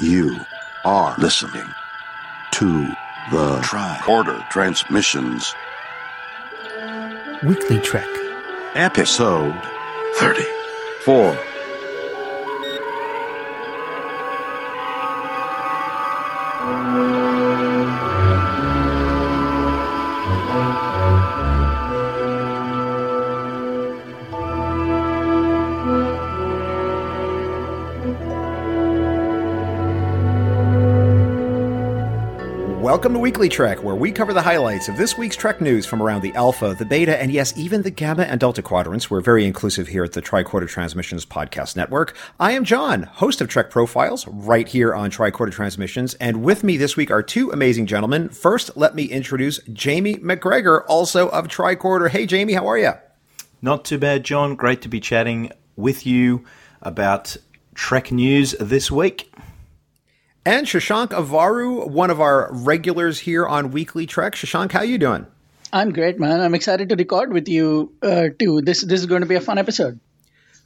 You are listening to the Tricorder Transmissions Weekly Trek. episode 34. Welcome to Weekly Trek, where we cover the highlights of this week's Trek news from around the Alpha, the Beta, and yes, even the Gamma and Delta quadrants. We're very inclusive here at the Tricorder Transmissions Podcast Network. I am John, host of Trek Profiles, right here on Tricorder Transmissions, and with me this week are two amazing gentlemen. First, let me introduce Jamie McGregor, also of Tricorder. Hey, Jamie, how are you? Not too bad, John. Great to be chatting with you about Trek news this week. And Shashank Avaru, one of our regulars here on Weekly Trek. Shashank, how you doing? I'm great, man. I'm excited to record with you uh, too. This this is going to be a fun episode.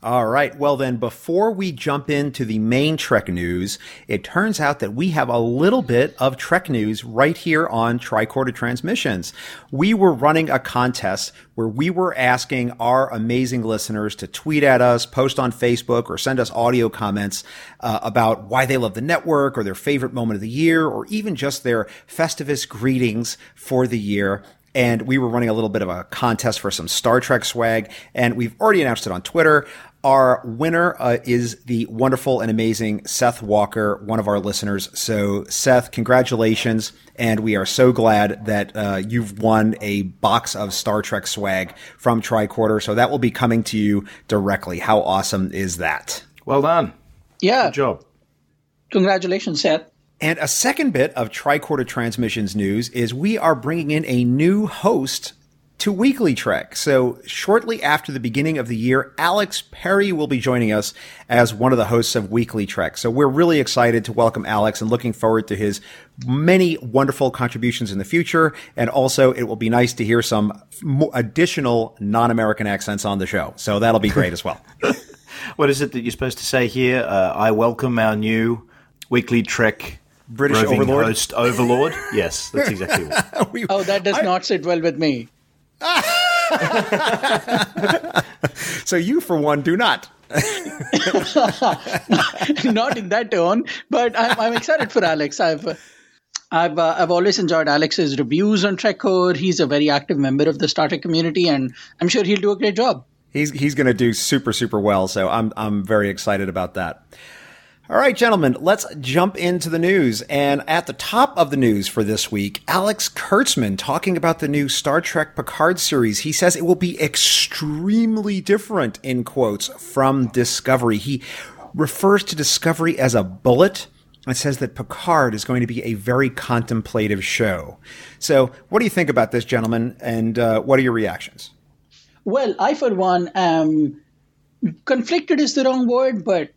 All right. Well, then, before we jump into the main Trek news, it turns out that we have a little bit of Trek news right here on Tricorder Transmissions. We were running a contest where we were asking our amazing listeners to tweet at us, post on Facebook, or send us audio comments uh, about why they love the network or their favorite moment of the year, or even just their Festivus greetings for the year and we were running a little bit of a contest for some Star Trek swag, and we've already announced it on Twitter. Our winner uh, is the wonderful and amazing Seth Walker, one of our listeners. So, Seth, congratulations. And we are so glad that uh, you've won a box of Star Trek swag from Tricorder. So, that will be coming to you directly. How awesome is that? Well done. Yeah, Good job. congratulations, Seth. And a second bit of Tricorder Transmissions news is we are bringing in a new host to Weekly Trek. So shortly after the beginning of the year, Alex Perry will be joining us as one of the hosts of Weekly Trek. So we're really excited to welcome Alex and looking forward to his many wonderful contributions in the future. And also it will be nice to hear some additional non-American accents on the show. So that'll be great as well. What is it that you're supposed to say here? Uh, I welcome our new weekly Trek British Overlord. host Overlord. yes, that's exactly what. We- Oh, that does not sit well with me. So you, for one, do not. not in that tone, but I'm, I'm excited for Alex. I've I've uh, I've always enjoyed Alex's reviews on Trekcore. He's a very active member of the Star Trek community, and I'm sure he'll do a great job. He's he's going to do super super well. So I'm I'm very excited about that. All right, gentlemen, let's jump into the news. And at the top of the news for this week, Alex Kurtzman talking about the new Star Trek Picard series. He says it will be extremely different in quotes from Discovery. He refers to Discovery as a bullet and says that Picard is going to be a very contemplative show. So, what do you think about this, gentlemen? And uh, what are your reactions? Well, I for one am conflicted is the wrong word, but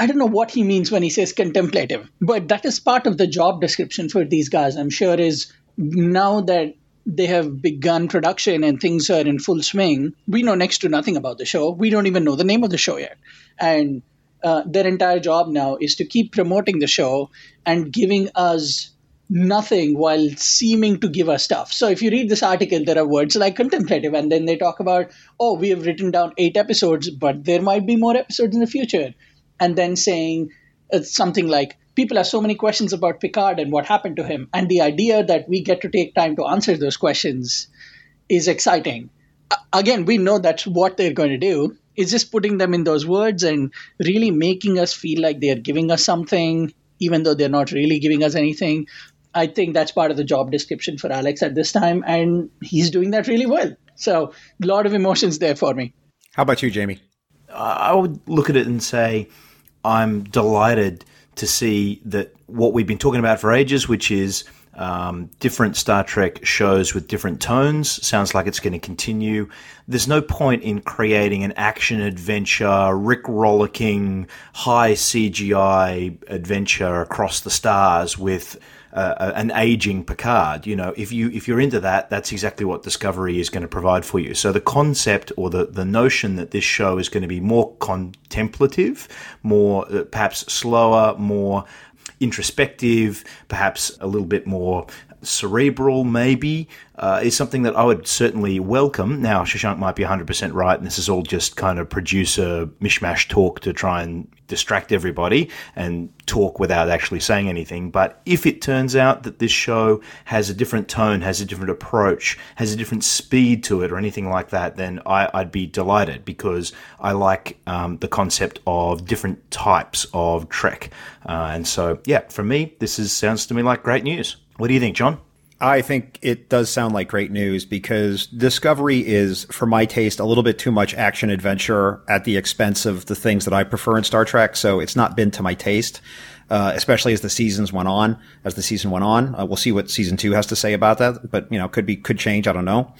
I don't know what he means when he says contemplative. But that is part of the job description for these guys. I'm sure is now that they have begun production and things are in full swing. We know next to nothing about the show. We don't even know the name of the show yet, and uh, their entire job now is to keep promoting the show and giving us nothing while seeming to give us stuff. So if you read this article, there are words like contemplative, and then they talk about, oh, we have written down eight episodes, but there might be more episodes in the future. And then saying uh, something like, people have so many questions about Picard and what happened to him. And the idea that we get to take time to answer those questions is exciting. Again, we know that's what they're going to do. It's just putting them in those words and really making us feel like they're giving us something, even though they're not really giving us anything. I think that's part of the job description for Alex at this time, and he's doing that really well. So, a lot of emotions there for me. How about you, Jamie? I would look at it and say, I'm delighted to see that what we've been talking about for ages, which is um, different Star Trek shows with different tones, sounds like it's going to continue. There's no point in creating an action adventure, Rick rollicking, high CGI adventure across the stars with uh, an aging Picard. You know, if you if you're into that, that's exactly what Discovery is going to provide for you. So the concept or the the notion that this show is going to be more contemplative, more uh, perhaps slower, more introspective, perhaps a little bit more cerebral, maybe, uh, is something that I would certainly welcome. Now, Shashank might be 100% right, and this is all just kind of producer mishmash talk to try and distract everybody and talk without actually saying anything. But if it turns out that this show has a different tone, has a different approach, has a different speed to it, or anything like that, then I, would be delighted because I like um, the concept of different types of Trek. Uh, and so, yeah, for me, this is sounds to me like great news. What do you think, John? I think it does sound like great news because Discovery is, for my taste, a little bit too much action adventure at the expense of the things that I prefer in Star Trek. So it's not been to my taste, uh, especially as the seasons went on. As the season went on, uh, we'll see what season two has to say about that. But you know, could be could change. I don't know.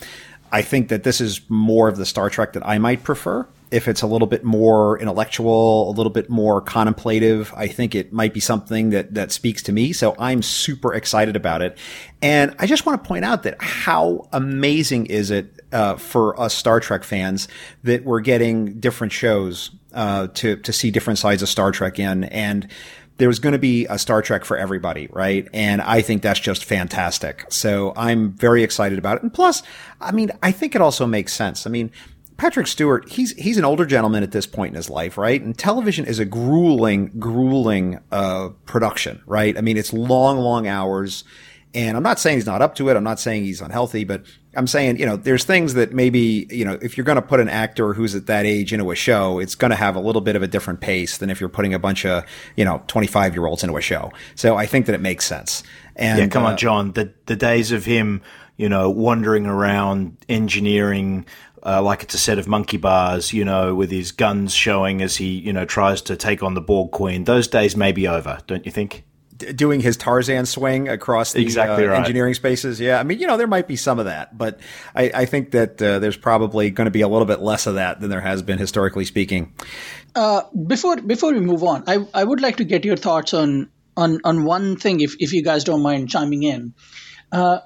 I think that this is more of the Star Trek that I might prefer if it's a little bit more intellectual, a little bit more contemplative, I think it might be something that, that speaks to me. So I'm super excited about it. And I just want to point out that how amazing is it uh, for us Star Trek fans that we're getting different shows uh, to to see different sides of Star Trek in, and there's going to be a Star Trek for everybody, right? And I think that's just fantastic. So I'm very excited about it. And plus, I mean, I think it also makes sense. I mean, Patrick Stewart, he's he's an older gentleman at this point in his life, right? And television is a grueling, grueling uh, production, right? I mean, it's long, long hours. And I'm not saying he's not up to it. I'm not saying he's unhealthy, but I'm saying, you know, there's things that maybe, you know, if you're going to put an actor who's at that age into a show, it's going to have a little bit of a different pace than if you're putting a bunch of, you know, 25 year olds into a show. So I think that it makes sense. And yeah, come uh, on, John. The the days of him, you know, wandering around engineering uh, like it's a set of monkey bars, you know, with his guns showing as he, you know, tries to take on the Borg Queen. Those days may be over, don't you think? D- doing his Tarzan swing across the exactly uh, right. engineering spaces. Yeah, I mean, you know, there might be some of that, but I, I think that uh, there's probably going to be a little bit less of that than there has been historically speaking. Uh, before before we move on, I I would like to get your thoughts on on on one thing, if if you guys don't mind chiming in. Uh,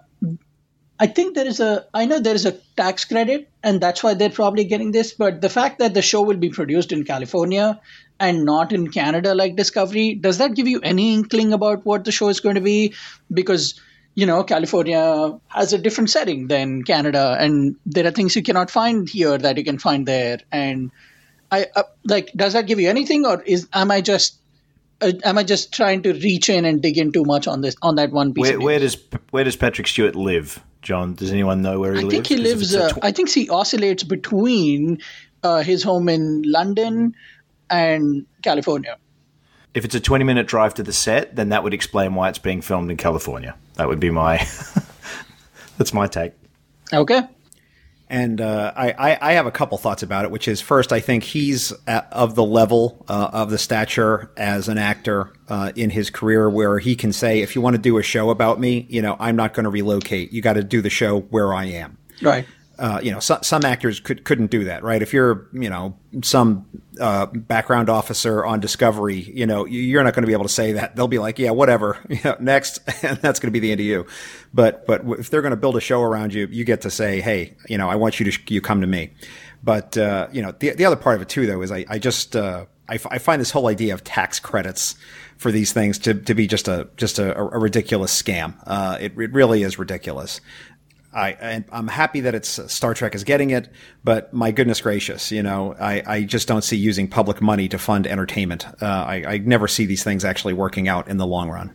I think there is a, I know there is a tax credit, and that's why they're probably getting this. But the fact that the show will be produced in California and not in Canada like Discovery, does that give you any inkling about what the show is going to be? Because, you know, California has a different setting than Canada, and there are things you cannot find here that you can find there. And I, uh, like, does that give you anything, or is, am I just am I just trying to reach in and dig in too much on this on that one piece? Where, where does where does Patrick Stewart live? John? Does anyone know where he I lives? I think he lives. Uh, tw- I think he oscillates between uh, his home in London and California. If it's a twenty-minute drive to the set, then that would explain why it's being filmed in California. That would be my. that's my take. Okay. And uh, I, I, have a couple thoughts about it, which is first, I think he's of the level uh, of the stature as an actor uh, in his career where he can say, if you want to do a show about me, you know, I'm not going to relocate. You got to do the show where I am. Right uh, you know, so, some actors could, couldn't do that, right? If you're, you know, some uh, background officer on Discovery, you know, you're not going to be able to say that. They'll be like, yeah, whatever, you know, next, and that's going to be the end of you. But but if they're going to build a show around you, you get to say, hey, you know, I want you to you come to me. But uh, you know, the the other part of it too, though, is I I just uh, I, f- I find this whole idea of tax credits for these things to, to be just a just a, a ridiculous scam. Uh, it, it really is ridiculous. I, I'm happy that it's uh, Star Trek is getting it, but my goodness gracious, you know, I, I just don't see using public money to fund entertainment. Uh, I, I never see these things actually working out in the long run.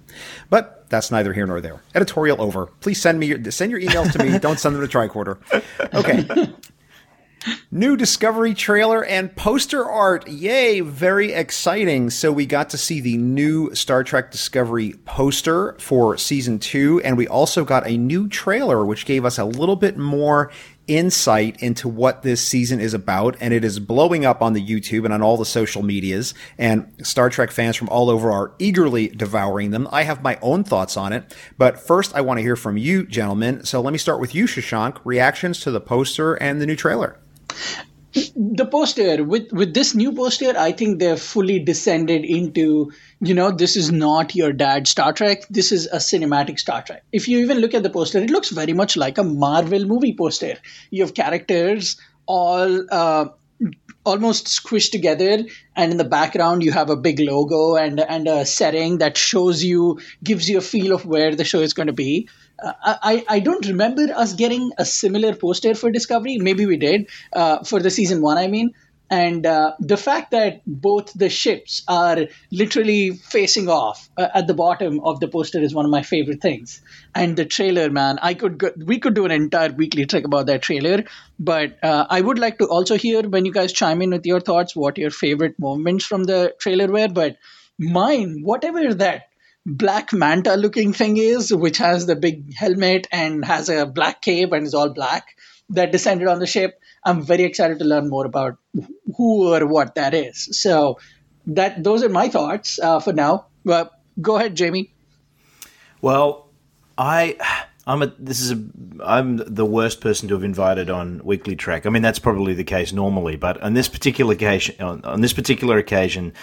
But that's neither here nor there. Editorial over. Please send me your, send your emails to me. don't send them to Tricorder. Okay. New Discovery trailer and poster art. Yay, very exciting. So we got to see the new Star Trek Discovery poster for season two, and we also got a new trailer, which gave us a little bit more insight into what this season is about, and it is blowing up on the YouTube and on all the social medias, and Star Trek fans from all over are eagerly devouring them. I have my own thoughts on it, but first I want to hear from you, gentlemen. So let me start with you, Shashank. Reactions to the poster and the new trailer the poster with with this new poster i think they've fully descended into you know, this is not your dad Star Trek. This is a cinematic Star Trek. If you even look at the poster, it looks very much like a Marvel movie poster. You have characters all uh, almost squished together and in the background you have a big logo and and a setting that shows you gives you a feel of where the show is going to be I, I don't remember us getting a similar poster for discovery. Maybe we did uh, for the season one i mean. And uh, the fact that both the ships are literally facing off uh, at the bottom of the poster is one of my favorite things. And the trailer man i could go, we could do an entire weekly Trek about that trailer. But uh, i would like to also hear when you guys chime in with your thoughts what your favorite moments from the trailer were. But mine whatever that black manta looking thing is which has the big helmet and has a black cape and is all black that descended on the ship I'm very excited to learn more about who or what that is. So that those are my thoughts uh, for now. But go ahead, Jamie. Well, I. I'm a, this is a, I'm the worst person to have invited on Weekly Trek. I mean, that's probably the case normally, but on this particular occasion, on, on this particular occasion,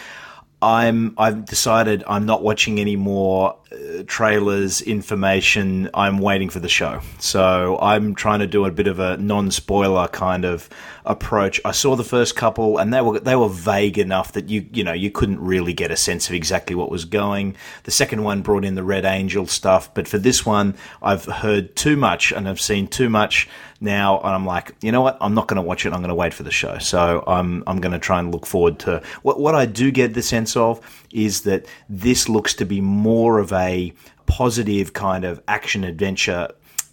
I'm I've decided I'm not watching any more uh, trailers, information. I'm waiting for the show. So I'm trying to do a bit of a non-spoiler kind of approach. I saw the first couple and they were they were vague enough that you you know, you couldn't really get a sense of exactly what was going. The second one brought in the Red Angel stuff, but for this one I've heard too much and I've seen too much now, and I'm like, you know what? I'm not going to watch it. I'm going to wait for the show. So I'm I'm going to try and look forward to what what I do get the sense of is that this looks to be more of a positive kind of action adventure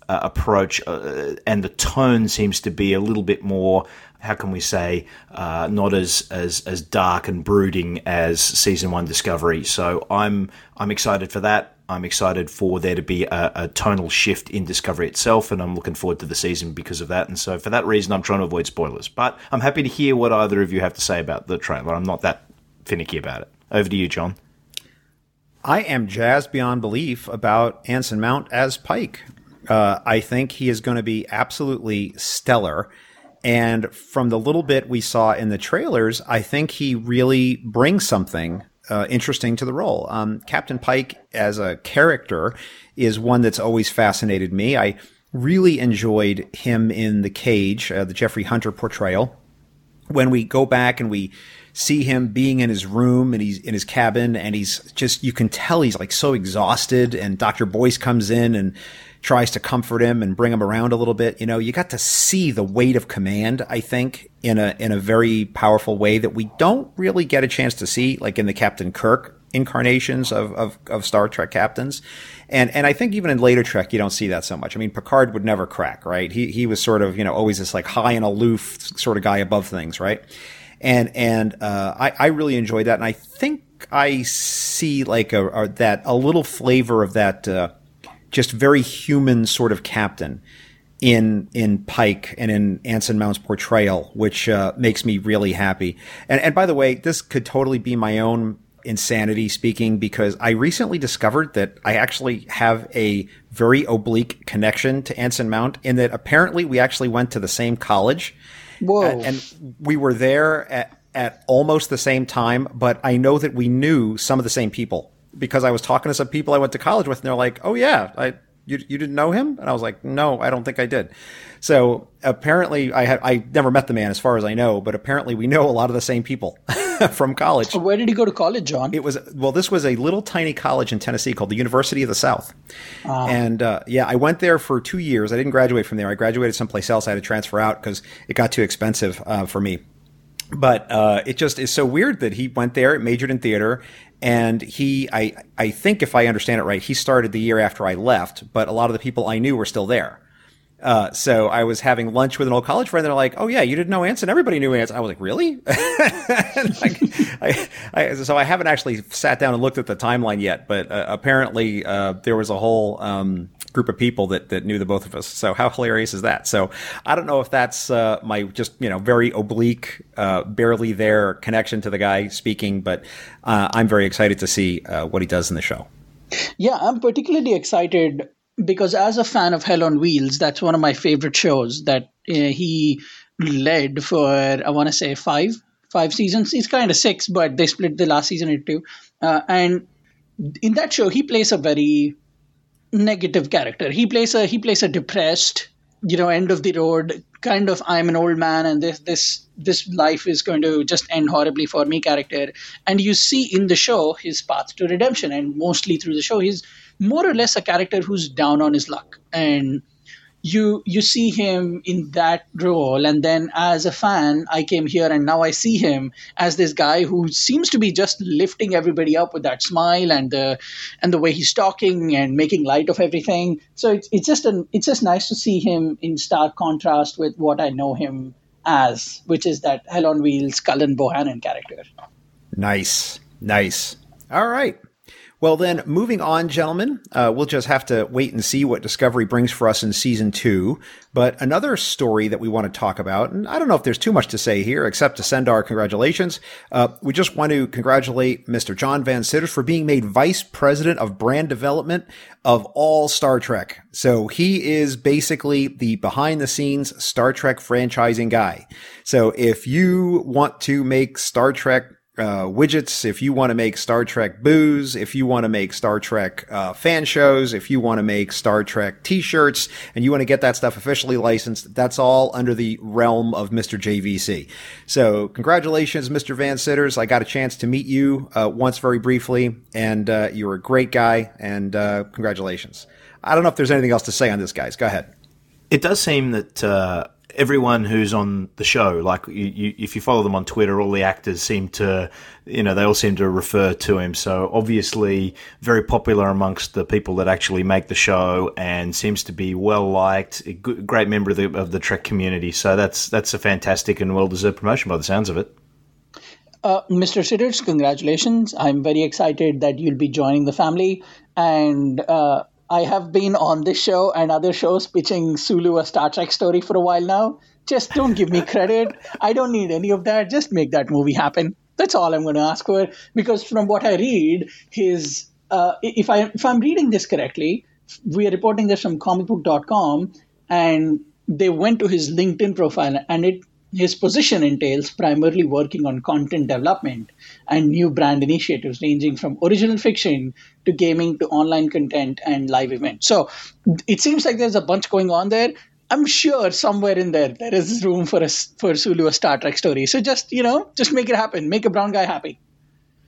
uh, approach, uh, and the tone seems to be a little bit more. How can we say uh, not as, as as dark and brooding as season one Discovery? So I'm I'm excited for that. I'm excited for there to be a, a, tonal shift in Discovery itself, and I'm looking forward to the season because of that. And so, for that reason, I'm trying to avoid spoilers. But I'm happy to hear what either of you have to say about the trailer. I'm not that finicky about it. Over to you, John. I am jazzed beyond belief about Anson Mount as Pike. Uh, I think he is going to be absolutely stellar. And from the little bit we saw in the trailers, I think he really brings something uh, interesting to the role. Um, Captain Pike as a character is one that's always fascinated me. I really enjoyed him in The Cage, uh, the Jeffrey Hunter portrayal. When we go back and we see him being in his room and he's in his cabin and he's just, you can tell he's like so exhausted and Dr. Boyce comes in and tries to comfort him and bring him around a little bit. You know, you got to see the weight of command, I think, in a in a very powerful way that we don't really get a chance to see, like in the Captain Kirk incarnations of, of, of Star Trek captains. And and I think even in later Trek you don't see that so much. I mean Picard would never crack, right? He he was sort of, you know, always this like high and aloof sort of guy above things, right? And and uh, I, I really enjoyed that and I think I see like a, a that a little flavor of that uh, just very human sort of captain in in Pike and in Anson Mount's portrayal, which uh, makes me really happy. And and by the way, this could totally be my own insanity speaking because I recently discovered that I actually have a very oblique connection to Anson Mount in that apparently we actually went to the same college. Whoa. And we were there at, at almost the same time, but I know that we knew some of the same people because I was talking to some people I went to college with, and they're like, "Oh yeah, I you you didn't know him?" And I was like, "No, I don't think I did." So apparently, I had I never met the man, as far as I know, but apparently we know a lot of the same people from college. Where did he go to college, John? It was well, this was a little tiny college in Tennessee called the University of the South, uh, and uh, yeah, I went there for two years. I didn't graduate from there. I graduated someplace else. I had to transfer out because it got too expensive uh, for me but uh, it just is so weird that he went there, majored in theater, and he I I think if I understand it right, he started the year after I left, but a lot of the people I knew were still there. Uh, so I was having lunch with an old college friend. And they're like, "Oh yeah, you didn't know Anson? Everybody knew Anson." I was like, "Really?" like, I, I, so I haven't actually sat down and looked at the timeline yet, but uh, apparently uh, there was a whole um, group of people that, that knew the both of us. So how hilarious is that? So I don't know if that's uh, my just you know very oblique, uh, barely there connection to the guy speaking, but uh, I'm very excited to see uh, what he does in the show. Yeah, I'm particularly excited because as a fan of Hell on Wheels, that's one of my favorite shows that uh, he led for I want to say five five seasons. It's kind of six, but they split the last season into two. uh, and in that show he plays a very negative character. He plays a he plays a depressed, you know, end of the road kind of I'm an old man and this this this life is going to just end horribly for me character. And you see in the show his path to redemption, and mostly through the show he's more or less a character who's down on his luck and you you see him in that role and then as a fan i came here and now i see him as this guy who seems to be just lifting everybody up with that smile and the and the way he's talking and making light of everything. So it's, it's just an it's just nice to see him in stark contrast with what i know him as which is that hell on wheels cullen bohannon character. Nice. Nice. All right well, then, moving on, gentlemen, uh, we'll just have to wait and see what Discovery brings for us in season two. But another story that we want to talk about, and I don't know if there's too much to say here except to send our congratulations. Uh, we just want to congratulate Mr. John Van Citters for being made vice president of brand development of all Star Trek. So he is basically the behind the scenes Star Trek franchising guy. So if you want to make Star Trek uh, widgets, if you want to make Star Trek booze, if you want to make Star Trek uh, fan shows, if you want to make Star Trek t-shirts, and you want to get that stuff officially licensed, that's all under the realm of Mr. JVC. So congratulations, Mr. Van Citters. I got a chance to meet you uh, once very briefly, and uh, you're a great guy, and uh, congratulations. I don't know if there's anything else to say on this, guys. Go ahead. It does seem that uh, everyone who's on the show, like you, you, if you follow them on Twitter, all the actors seem to, you know, they all seem to refer to him. So obviously, very popular amongst the people that actually make the show, and seems to be well liked. A great member of the of the Trek community. So that's that's a fantastic and well deserved promotion by the sounds of it. Uh, Mr. Citters, congratulations! I'm very excited that you'll be joining the family, and uh, I have been on this show and other shows pitching Sulu a Star Trek story for a while now. Just don't give me credit. I don't need any of that. Just make that movie happen. That's all I'm going to ask for. Because from what I read, his uh, if I if I'm reading this correctly, we are reporting this from comicbook.com, and they went to his LinkedIn profile, and it his position entails primarily working on content development and new brand initiatives ranging from original fiction to gaming to online content and live events. So it seems like there's a bunch going on there. I'm sure somewhere in there there is room for a for Sulu a Star Trek story. So just you know, just make it happen. Make a brown guy happy.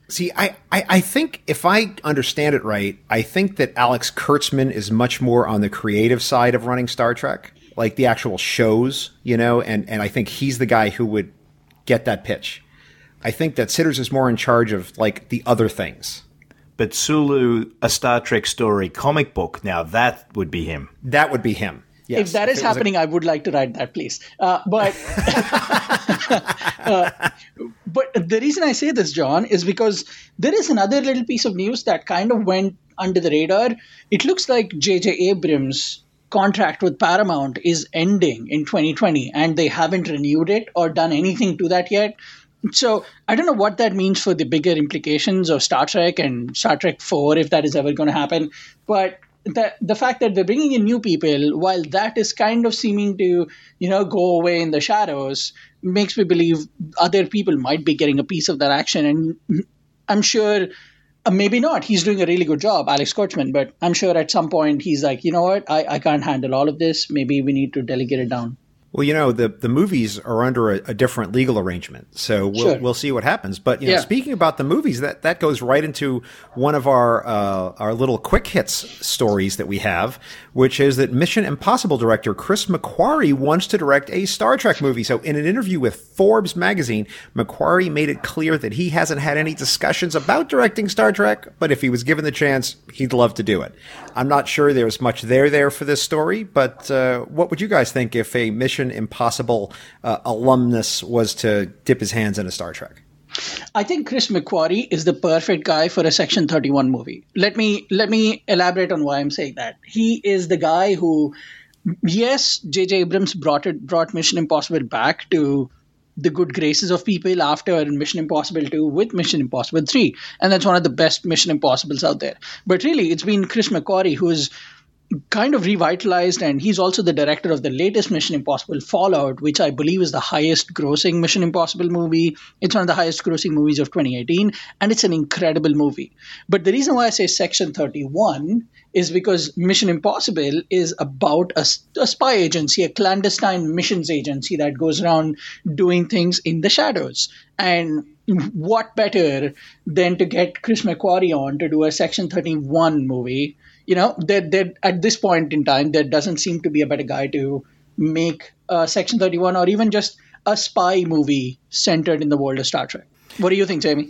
See, I, I, I, think if I understand it right, I think that Alex Kurtzman is much more on the creative side of running Star Trek like the actual shows, you know, and, and I think he's the guy who would get that pitch. I think that Citters is more in charge of like the other things. But Sulu, a Star Trek story comic book, now that would be him. That would be him. Yes. If that is if happening, a- I would like to write that, please. Uh, but uh, but the reason I say this, John, is because there is another little piece of news that kind of went under the radar. It looks like J.J. Abrams contract with Paramount is ending in 2020 and they haven't renewed it or done anything to that yet. So I don't know what that means for the bigger implications of Star Trek and Star Trek 4 if that is ever going to happen. But the the fact that they're bringing in new people while that is kind of seeming to you know go away in the shadows makes me believe other people might be getting a piece of that action and i'm sure Uh, maybe not. He's doing a really good job, Alex Kurtzman, but I'm sure at some point he's like, you know what, I, I can't handle all of this. Maybe we need to delegate it down. Well, you know, the, the movies are under a, a different legal arrangement, so we'll sure. we'll see what happens. But you know, yeah. speaking about the movies, that, that goes right into one of our uh, our little quick hits stories that we have, which is that Mission Impossible director Chris McQuarrie wants to direct a Star Trek movie. So, in an interview with Forbes magazine, McQuarrie made it clear that he hasn't had any discussions about directing Star Trek, but if he was given the chance, he'd love to do it. I'm not sure there's much there there for this story, but uh, what would you guys think if a Mission Impossible uh, alumnus was to dip his hands in a Star Trek? I think Chris McQuarrie is the perfect guy for a Section 31 movie. Let me let me elaborate on why I'm saying that. He is the guy who yes, JJ Abrams brought it brought Mission Impossible back to the good graces of people after Mission Impossible 2 with Mission Impossible 3. And that's one of the best Mission Impossibles out there. But really, it's been Chris McQuarrie who's kind of revitalized and he's also the director of the latest mission impossible fallout which i believe is the highest grossing mission impossible movie. It's one of the highest grossing movies of 2018 and it's an incredible movie. But the reason why i say section 31 is because mission impossible is about a, a spy agency a clandestine missions agency that goes around doing things in the shadows. And what better than to get chris mcquarrie on to do a section 31 movie you know, at this point in time, there doesn't seem to be a better guy to make uh, Section 31 or even just a spy movie centered in the world of Star Trek. What do you think, Jamie?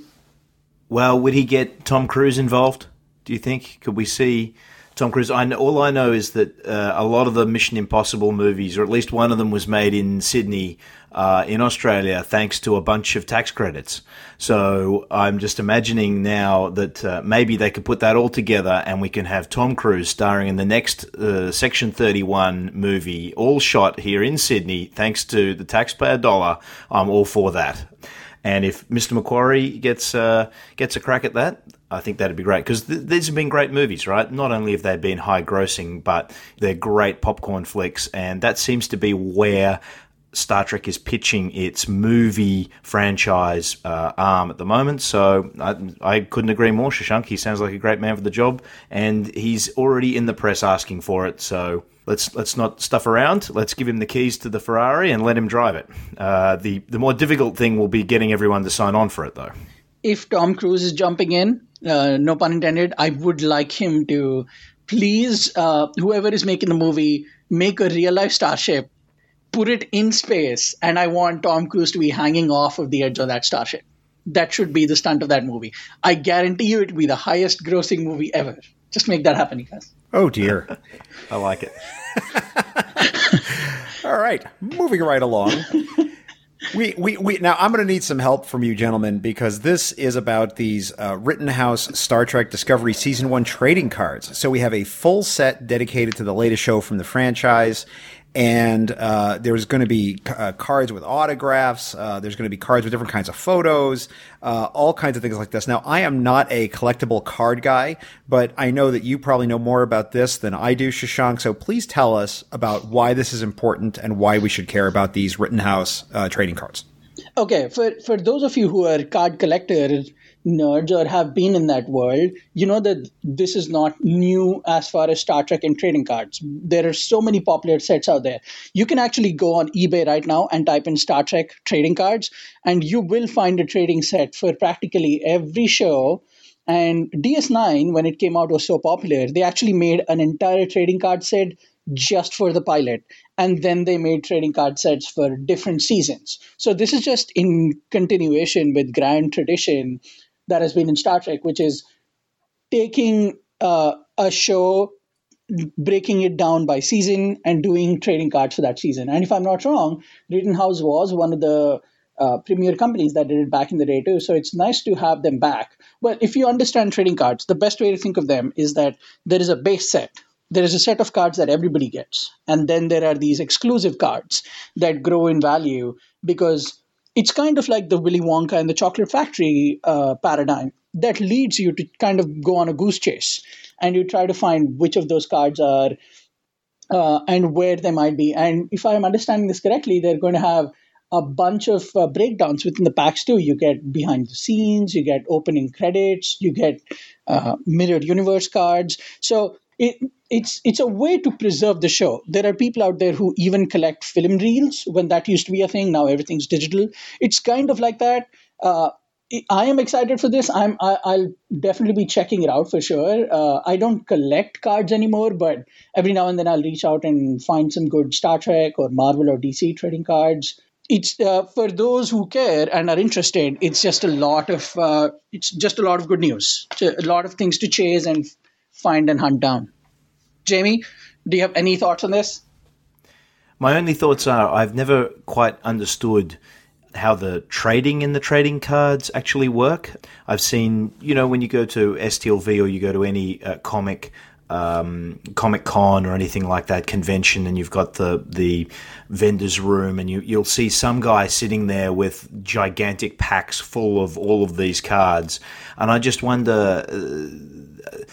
Well, would he get Tom Cruise involved? Do you think? Could we see Tom Cruise? I know, all I know is that uh, a lot of the Mission Impossible movies, or at least one of them, was made in Sydney, uh, in Australia, thanks to a bunch of tax credits. So I'm just imagining now that uh, maybe they could put that all together, and we can have Tom Cruise starring in the next uh, Section 31 movie, all shot here in Sydney, thanks to the taxpayer dollar. I'm all for that. And if Mr. McQuarrie gets uh, gets a crack at that, I think that'd be great because th- these have been great movies, right? Not only have they been high grossing, but they're great popcorn flicks, and that seems to be where Star Trek is pitching its movie franchise uh, arm at the moment. So I, I, couldn't agree more. Shashank, he sounds like a great man for the job, and he's already in the press asking for it. So let's let's not stuff around. Let's give him the keys to the Ferrari and let him drive it. Uh, the the more difficult thing will be getting everyone to sign on for it, though. If Tom Cruise is jumping in, uh, no pun intended, I would like him to please, uh, whoever is making the movie, make a real life starship, put it in space, and I want Tom Cruise to be hanging off of the edge of that starship. That should be the stunt of that movie. I guarantee you it will be the highest grossing movie ever. Just make that happen, you guys. Oh dear. I like it. All right, moving right along. We, we, we now I'm going to need some help from you gentlemen because this is about these uh, Rittenhouse Star Trek Discovery Season 1 trading cards. So we have a full set dedicated to the latest show from the franchise and uh, there's going to be uh, cards with autographs. Uh, there's going to be cards with different kinds of photos, uh, all kinds of things like this. Now, I am not a collectible card guy, but I know that you probably know more about this than I do, Shashank. So please tell us about why this is important and why we should care about these Rittenhouse uh, trading cards. Okay, for for those of you who are card collectors, nerds or have been in that world, you know that this is not new as far as Star Trek and trading cards. There are so many popular sets out there. You can actually go on eBay right now and type in Star Trek trading cards, and you will find a trading set for practically every show. And DS9, when it came out, was so popular, they actually made an entire trading card set just for the pilot. And then they made trading card sets for different seasons. So this is just in continuation with grand tradition that has been in Star Trek, which is taking uh, a show, breaking it down by season, and doing trading cards for that season. And if I'm not wrong, Rittenhouse was one of the uh, premier companies that did it back in the day too. So it's nice to have them back. But if you understand trading cards, the best way to think of them is that there is a base set. There is a set of cards that everybody gets. And then there are these exclusive cards that grow in value because it's kind of like the Willy Wonka and the Chocolate Factory uh, paradigm that leads you to kind of go on a goose chase and you try to find which of those cards are uh, and where they might be. And if I'm understanding this correctly, they're going to have a bunch of uh, breakdowns within the packs too. You get behind the scenes, you get opening credits, you get uh, mirrored universe cards. So it, it's it's a way to preserve the show. There are people out there who even collect film reels when that used to be a thing. Now everything's digital. It's kind of like that. Uh, I am excited for this. I'm I, will definitely be checking it out for sure. Uh, I don't collect cards anymore, but every now and then I'll reach out and find some good Star Trek or Marvel or DC trading cards. It's uh, for those who care and are interested. It's just a lot of uh, it's just a lot of good news. a lot of things to chase and find and hunt down. Jamie, do you have any thoughts on this? My only thoughts are I've never quite understood how the trading in the trading cards actually work. I've seen, you know, when you go to STLV or you go to any uh, comic um, Comic Con or anything like that convention, and you've got the the vendors room, and you you'll see some guy sitting there with gigantic packs full of all of these cards, and I just wonder. Uh,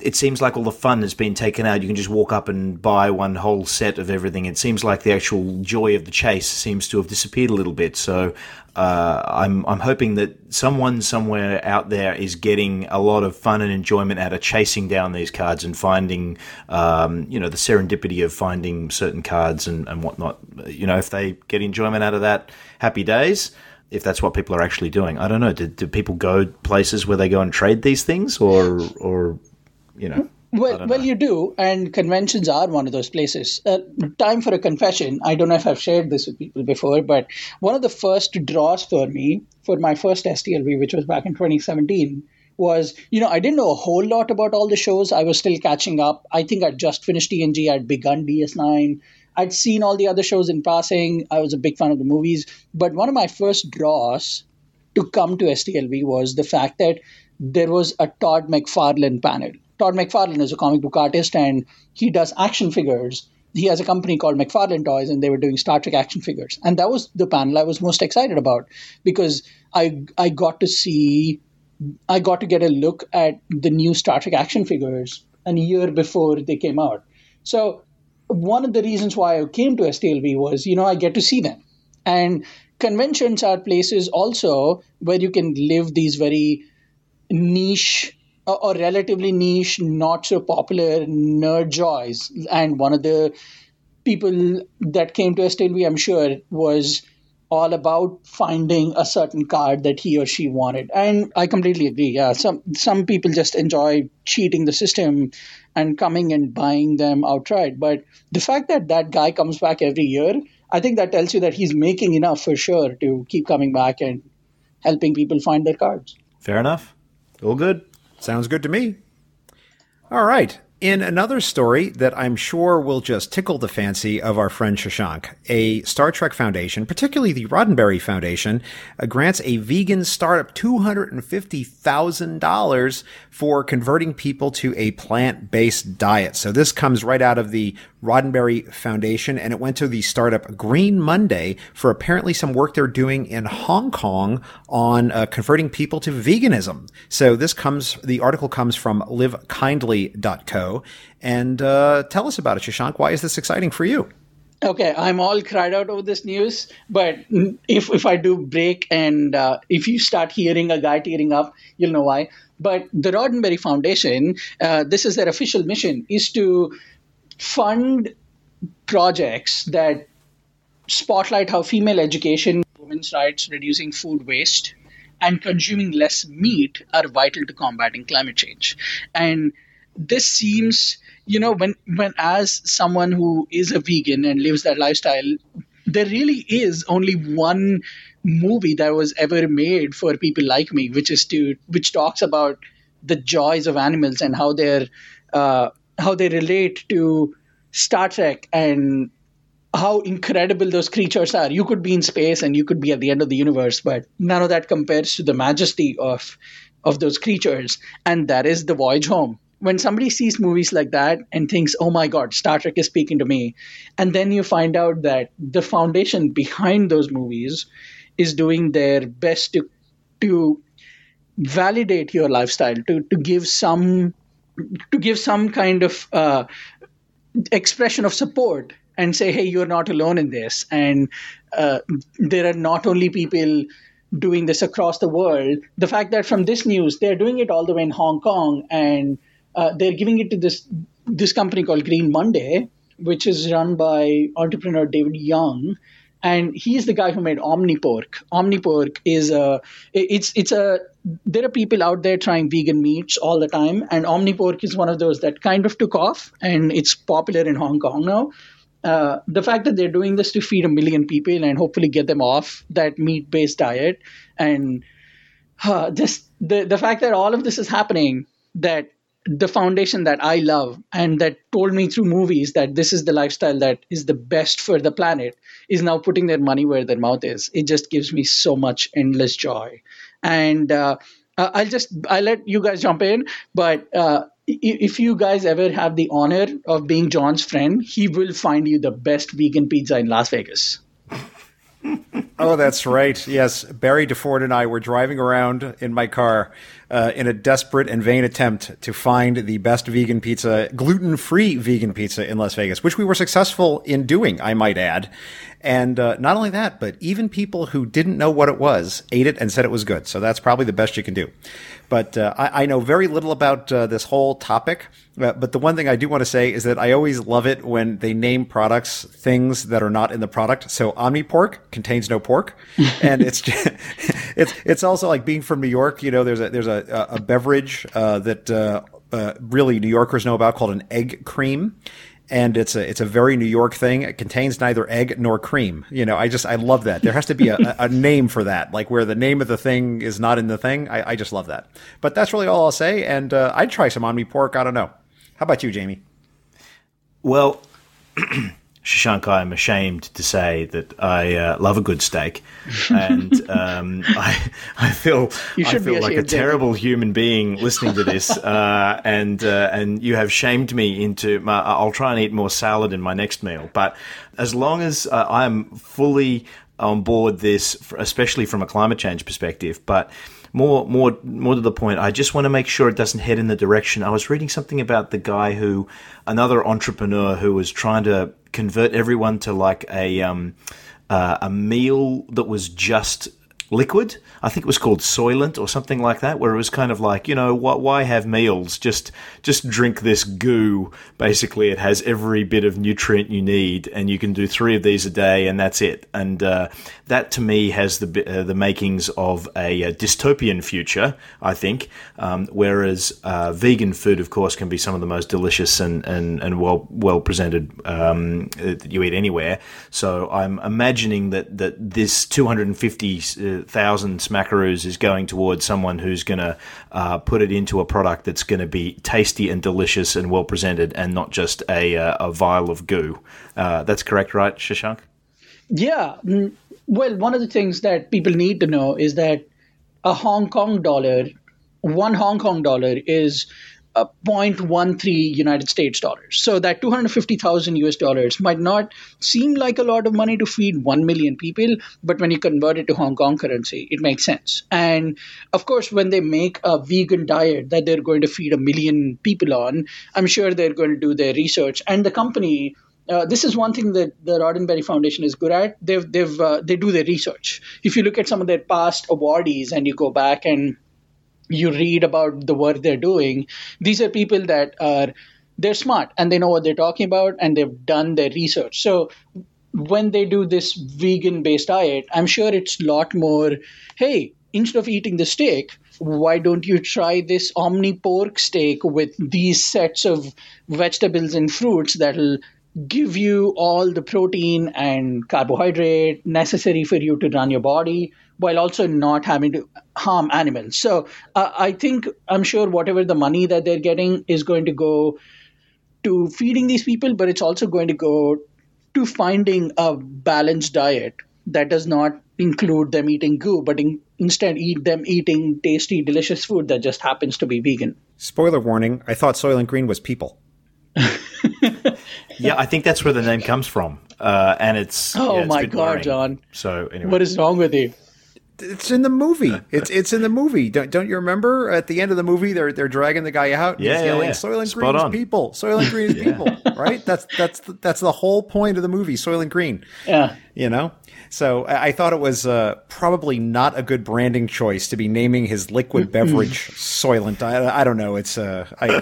it seems like all the fun has been taken out. You can just walk up and buy one whole set of everything. It seems like the actual joy of the chase seems to have disappeared a little bit. So uh, I'm I'm hoping that someone somewhere out there is getting a lot of fun and enjoyment out of chasing down these cards and finding, um, you know, the serendipity of finding certain cards and, and whatnot. You know, if they get enjoyment out of that, happy days if that's what people are actually doing. I don't know. Do, do people go places where they go and trade these things, or or you know? Well, well, you do, and conventions are one of those places. Uh, time for a confession. I don't know if I've shared this with people before, but one of the first draws for me for my first STLV, which was back in 2017, was you know I didn't know a whole lot about all the shows. I was still catching up. I think I'd just finished TNG. I'd begun DS9. I'd seen all the other shows in passing. I was a big fan of the movies, but one of my first draws to come to STLV was the fact that there was a Todd McFarlane panel Todd McFarlane is a comic book artist and he does action figures. He has a company called McFarlane Toys and they were doing Star Trek action figures. And that was the panel I was most excited about because I I got to see I got to get a look at the new Star Trek action figures a year before they came out. So one of the reasons why I came to STLV was, you know, I get to see them. And conventions are places also where you can live these very niche or relatively niche, not so popular nerd joys. And one of the people that came to STLV, I'm sure, was all about finding a certain card that he or she wanted. And I completely agree. Yeah, some some people just enjoy cheating the system and coming and buying them outright. But the fact that that guy comes back every year, I think that tells you that he's making enough for sure to keep coming back and helping people find their cards. Fair enough. All good. Sounds good to me. All right. In another story that I'm sure will just tickle the fancy of our friend Shashank, a Star Trek Foundation, particularly the Roddenberry Foundation, uh, grants a vegan startup $250,000 for converting people to a plant-based diet. So this comes right out of the Roddenberry Foundation and it went to the startup Green Monday for apparently some work they're doing in Hong Kong on uh, converting people to veganism. So this comes, the article comes from livekindly.co. And uh, tell us about it, Shashank. Why is this exciting for you? Okay, I'm all cried out over this news, but if if I do break and uh, if you start hearing a guy tearing up, you'll know why. But the Roddenberry Foundation, uh, this is their official mission, is to fund projects that spotlight how female education, women's rights, reducing food waste, and consuming less meat are vital to combating climate change. And this seems you know when when as someone who is a vegan and lives that lifestyle there really is only one movie that was ever made for people like me which is to which talks about the joys of animals and how they're uh, how they relate to Star Trek and how incredible those creatures are. You could be in space and you could be at the end of the universe, but none of that compares to the majesty of of those creatures. And that is the voyage home when somebody sees movies like that and thinks, oh my God, Star Trek is speaking to me, and then you find out that the foundation behind those movies is doing their best to to validate your lifestyle, to to give some to give some kind of uh, expression of support and say, hey, you're not alone in this, and uh, there are not only people doing this across the world. The fact that from this news, they're doing it all the way in Hong Kong and uh, they're giving it to this this company called Green Monday, which is run by entrepreneur David Yeung, and he's the guy who made Omnipork. Omnipork is a it's it's a there are people out there trying vegan meats all the time, and Omnipork is one of those that kind of took off, and it's popular in Hong Kong now. Uh, the fact that they're doing this to feed a million people and hopefully get them off that meat-based diet, and uh, just the the fact that all of this is happening, that the foundation that I love and that told me through movies that this is the lifestyle that is the best for the planet is now putting their money where their mouth is. It just gives me so much endless joy. And uh, I'll just I'll let you guys jump in, but uh, if you guys ever have the honor of being John's friend, he will find you the best vegan pizza in Las Vegas. oh, that's right. Yes, Barry DeFord and I were driving around in my car uh, in a desperate and vain attempt to find the best vegan pizza, gluten free vegan pizza in Las Vegas, which we were successful in doing, I might add. And uh, not only that, but even people who didn't know what it was ate it and said it was good. So that's probably the best you can do. But uh, I, I, know very little about uh, this whole topic. Uh, but the one thing I do want to say is that I always love it when they name products things that are not in the product. So OmniPork contains no pork, and it's it's it's also like being from New York. You know, there's a there's a a beverage uh, that uh, uh, really New Yorkers know about called an egg cream and it's a it's a very New York thing. It contains neither egg nor cream. You know, I just I love that. There has to be a, a name for that, like where the name of the thing is not in the thing. I, I just love that. But that's really all I'll say. And uh, I'd try some Omni pork. I don't know. How about you, Jamie? Well, Shashank, I'm ashamed to say that I uh, love a good steak, and um, I I feel I feel like a terrible human being listening to this, uh, and uh, and you have shamed me into. My, I'll try and eat more salad in my next meal, but as long as uh, I am fully on board this, especially from a climate change perspective, but more more more to the point, I just want to make sure it doesn't head in the direction. I was reading something about the guy who, another entrepreneur who was trying to convert everyone to like a um, uh, a meal that was just liquid. I think it was called Soylent or something like that, where it was kind of like, you know, why, why have meals? Just just drink this goo. Basically, it has every bit of nutrient you need, and you can do three of these a day, and that's it. And uh, that to me has the uh, the makings of a, a, dystopian future. I think, um, whereas uh, vegan food, of course, can be some of the most delicious and and, and well well presented um, that you eat anywhere. So I'm imagining that that this 250 thousand smackaroos is going towards someone who's going to uh, put it into a product that's going to be tasty and delicious and well presented, and not just a uh, a vial of goo. Uh, that's correct, right, Shashank? Yeah. Mm, well, one of the things that people need to know is that a Hong Kong dollar, one Hong Kong dollar is 0.13 United States dollars. So that 250,000 US dollars might not seem like a lot of money to feed 1 million people, but when you convert it to Hong Kong currency, it makes sense. And of course, when they make a vegan diet that they're going to feed a million people on, I'm sure they're going to do their research. And the company uh, this is one thing that the Roddenberry Foundation is good at. They've, they've, uh, they do their research. If you look at some of their past awardees and you go back and you read about the work they're doing, these are people that are they're smart and they know what they're talking about and they've done their research. So when they do this vegan based diet, I'm sure it's a lot more, hey, instead of eating the steak, why don't you try this omni pork steak with these sets of vegetables and fruits that'll give you all the protein and carbohydrate necessary for you to run your body while also not having to harm animals. So uh, I think I'm sure whatever the money that they're getting is going to go to feeding these people, but it's also going to go to finding a balanced diet that does not include them eating goo, but in, instead eat them eating tasty, delicious food that just happens to be vegan. Spoiler warning: I thought Soylent Green was people. yeah, I think that's where the name comes from, uh, and it's oh yeah, it's my god, John! So anyway, what is wrong with you? It's in the movie. It's it's in the movie. Don't don't you remember at the end of the movie they're they're dragging the guy out. Yeah, he's yelling, yeah. Soylent Green is people. Soylent Green is people. right. That's that's that's the whole point of the movie. Soylent Green. Yeah. You know. So I thought it was uh, probably not a good branding choice to be naming his liquid beverage Soylent. I, I don't know. It's uh, I,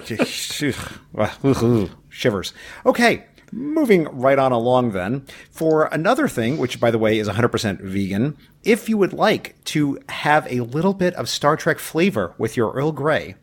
shivers. Okay, Moving right on along then, for another thing, which by the way is 100% vegan, if you would like to have a little bit of Star Trek flavor with your Earl Grey,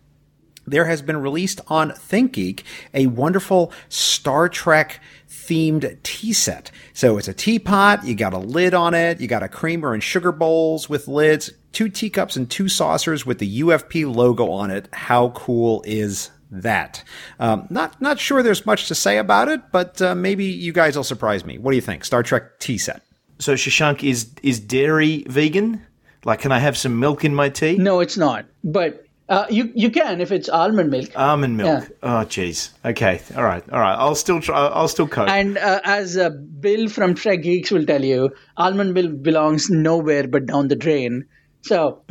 there has been released on ThinkGeek a wonderful Star Trek themed tea set. So it's a teapot, you got a lid on it, you got a creamer and sugar bowls with lids, two teacups and two saucers with the UFP logo on it. How cool is that. Um, not not sure there's much to say about it, but uh, maybe you guys will surprise me. What do you think? Star Trek tea set. So Shashank is is dairy vegan? Like, can I have some milk in my tea? No, it's not. But uh, you you can if it's almond milk. Almond milk. Yeah. Oh, jeez. Okay. All right. All right. I'll still try. I'll still cope. And uh, as uh, Bill from Trek Geeks will tell you, almond milk belongs nowhere but down the drain. So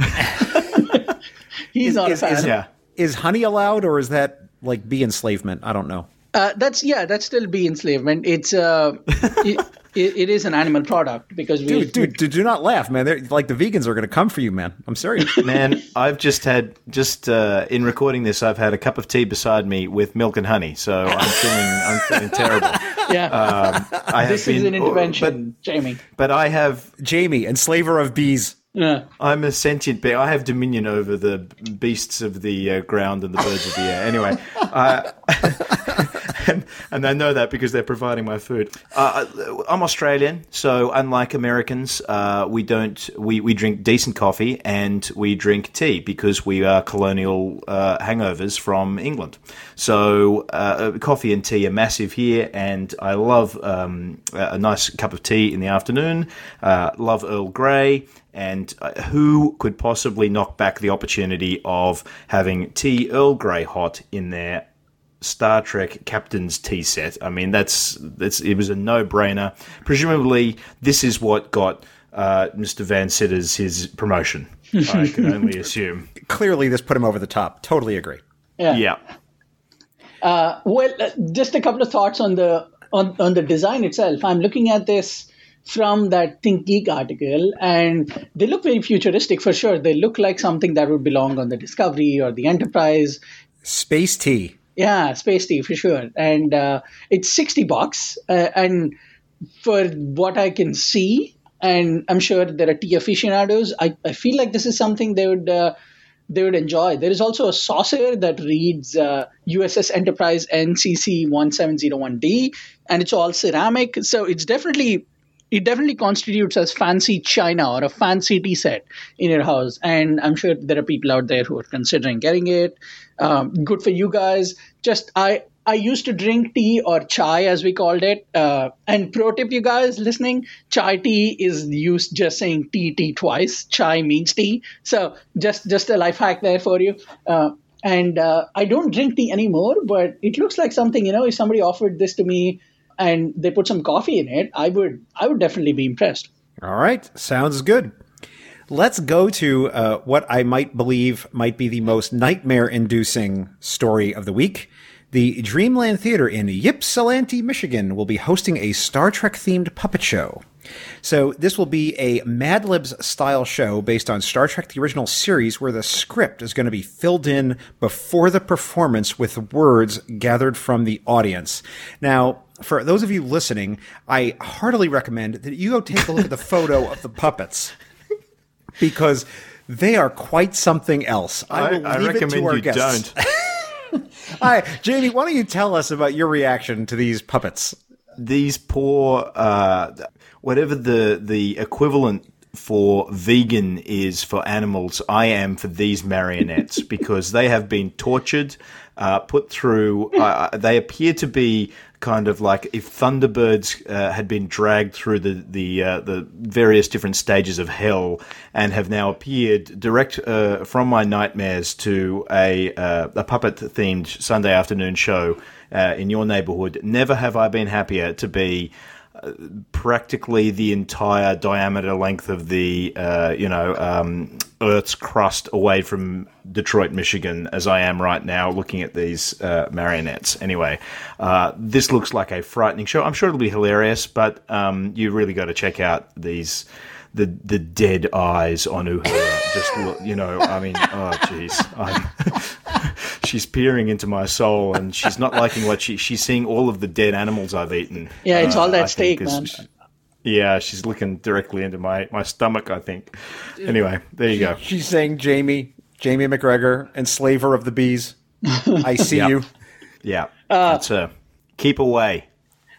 He's Is- not is- a fan. is- Yeah. Is honey allowed, or is that like bee enslavement? I don't know. Uh, that's yeah, that's still bee enslavement. It's uh, it, it, it is an animal product because we, Dude, dude, dude, do not laugh, man. They're, like the vegans are going to come for you, man. I'm serious. Man, I've just had just uh, in recording this, I've had a cup of tea beside me with milk and honey, so I'm feeling I'm feeling terrible. yeah, Um, I have this is been- an intervention, Jamie. but, but I have Jamie, enslaver of bees. Yeah. I'm a sentient being. I have dominion over the beasts of the uh, ground and the birds of the air. Anyway, uh, and, and know that because they're providing my food. Uh, I'm Australian, so unlike Americans, uh, we don't we, we drink decent coffee and we drink tea because we are colonial uh, hangovers from England. So uh, coffee and tea are massive here, and I love um, a nice cup of tea in the afternoon. Uh, love Earl Grey. And uh, who could possibly knock back the opportunity of having tea Earl Grey hot in their Star Trek Captain's tea set? I mean, that's that's it was a no brainer. Presumably, this is what got uh, Mr. Van Citters his promotion. I can only assume. Clearly, this put him over the top. Totally agree. Yeah. Yeah. Well, uh, just a couple of thoughts on the on, on the design itself. I'm looking at this from that ThinkGeek article, and they look very futuristic for sure. They look like something that would belong on the Discovery or the Enterprise. Space tea. Yeah, Space Tea for sure. And uh, it's 60 bucks. Uh, and for what I can see, and I'm sure there are tea aficionados, I, I feel like this is something they would. Uh, they would enjoy. There is also a saucer that reads uh, USS Enterprise NCC 1701D, and it's all ceramic. So it's definitely it definitely constitutes as fancy china or a fancy tea set in your house. And I'm sure there are people out there who are considering getting it. Um, good for you guys. Just I I used to drink tea or chai as we called it. Uh, and pro tip, you guys listening, chai tea is used just saying tea tea twice. Chai means tea. So just just a life hack there for you. Uh, and uh, I don't drink tea anymore, but it looks like something you know. If somebody offered this to me and they put some coffee in it, I would I would definitely be impressed. All right. Sounds good. Let's go to uh, what I might believe might be the most nightmare inducing story of the week. The Dreamland Theater in Ypsilanti, Michigan will be hosting a Star Trek themed puppet show. So, this will be a Mad Libs style show based on Star Trek the original series where the script is going to be filled in before the performance with words gathered from the audience. Now, for those of you listening, I heartily recommend that you go take a look at the photo of the puppets because they are quite something else. I, will I leave it to recommend our you guests. don't. Hi, Jamie. Why don't you tell us about your reaction to these puppets? these poor uh, whatever the the equivalent for vegan is for animals i am for these marionettes because they have been tortured uh, put through uh, they appear to be kind of like if thunderbirds uh, had been dragged through the the uh, the various different stages of hell and have now appeared direct uh, from my nightmares to a uh, a puppet themed Sunday afternoon show uh, in your neighborhood. Never have I been happier to be uh, practically the entire diameter length of the you know um, Earth's crust away from Detroit, Michigan, as I am right now, looking at these uh, marionettes. Anyway, uh, this looks like a frightening show. I'm sure it'll be hilarious, but um, you really got to check out these. The, the dead eyes on Uhura. Just look, you know, I mean, oh jeez, she's peering into my soul, and she's not liking what she she's seeing all of the dead animals I've eaten. Yeah, it's all that I steak, man. Yeah, she's looking directly into my my stomach. I think. Anyway, there you go. She's saying, Jamie, Jamie McGregor, enslaver of the bees. I see Yep. you. Yeah, that's her. Keep away.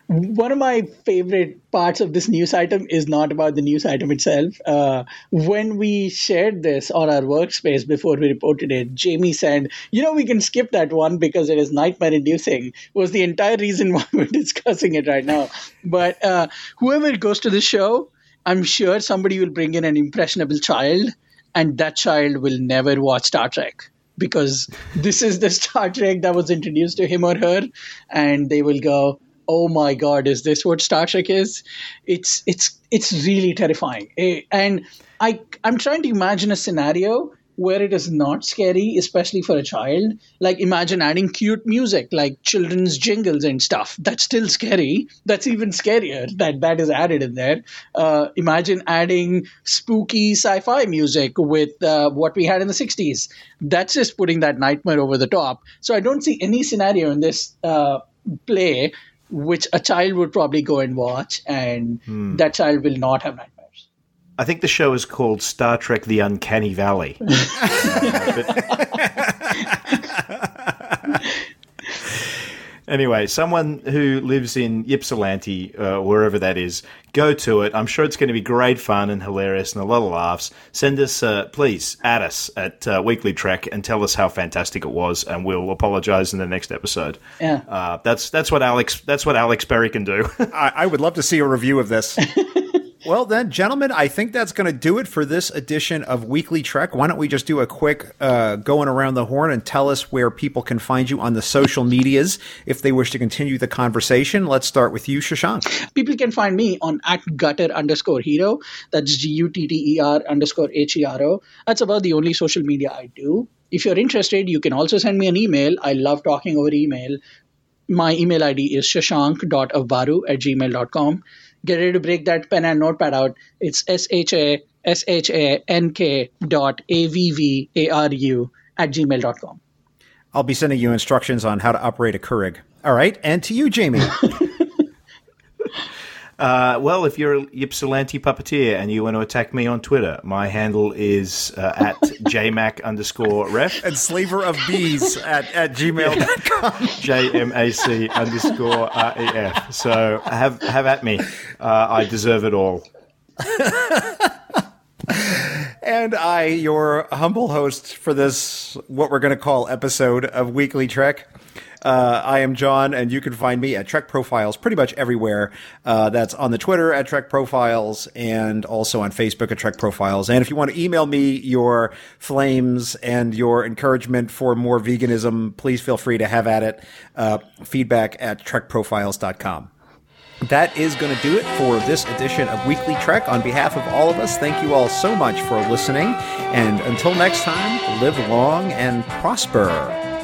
One of my favorite parts of this news item is not about the news item itself. Uh, when we shared this on our workspace before we reported it, Jamie said, You know, we can skip that one because it is nightmare inducing, was the entire reason why we're discussing it right now. But uh, whoever goes to the show, I'm sure somebody will bring in an impressionable child, and that child will never watch Star Trek because this is the Star Trek that was introduced to him or her, and they will go, "Oh my God, is this what Star Trek is?" It's it's it's really terrifying, Eh, and I I'm trying to imagine a scenario where it is not scary, especially for a child. Like imagine adding cute music like children's jingles and stuff. That's still scary. That's even scarier that that is added in there. Uh, imagine adding spooky sci-fi music with uh, what we had in the 60s. That's just putting that nightmare over the top. So I don't see any scenario in this uh, play which a child would probably go and watch and hmm. that child will not have nightmares. I think the show is called Star Trek: The Uncanny Valley. anyway, someone who lives in Ypsilanti, uh, wherever that is, go to it. I'm sure it's going to be great fun and hilarious and a lot of laughs. Send us, uh, please, at us at uh, Weekly Trek and tell us how fantastic it was, and we'll apologize in the next episode. Yeah, uh, that's that's what Alex that's what Alex Berry can do. I, I would love to see a review of this. Well, then, gentlemen, I think that's going to do it for this edition of Weekly Trek. Why don't we just do a quick uh, going around the horn and tell us where people can find you on the social medias if they wish to continue the conversation? Let's start with you, Shashank. People can find me on at gutter underscore hero. That's G U T T E R underscore H E R O. That's about the only social media I do. If you're interested, you can also send me an email. I love talking over email. My email ID is shashank.avvaru at gmail.com get ready to break that pen and notepad out. It's S H A S H A N K dot A V V A R U at gmail.com. I'll be sending you instructions on how to operate a Keurig. All right. And to you, Jamie. Uh, well, if you're a Ypsilanti puppeteer and you want to attack me on Twitter, my handle is uh, at jmac underscore ref. And slaver of bees at, at gmail.com. J-M-A-C underscore R-E-F. So have, have at me. Uh, I deserve it all. and I, your humble host for this, what we're going to call episode of Weekly Trek, uh, I am John, and you can find me at Trek Profiles pretty much everywhere. Uh, that's on the Twitter at Trek Profiles and also on Facebook at Trek Profiles. And if you want to email me your flames and your encouragement for more veganism, please feel free to have at it. Uh, feedback at trekprofiles.com. That is going to do it for this edition of Weekly Trek. On behalf of all of us, thank you all so much for listening. And until next time, live long and prosper.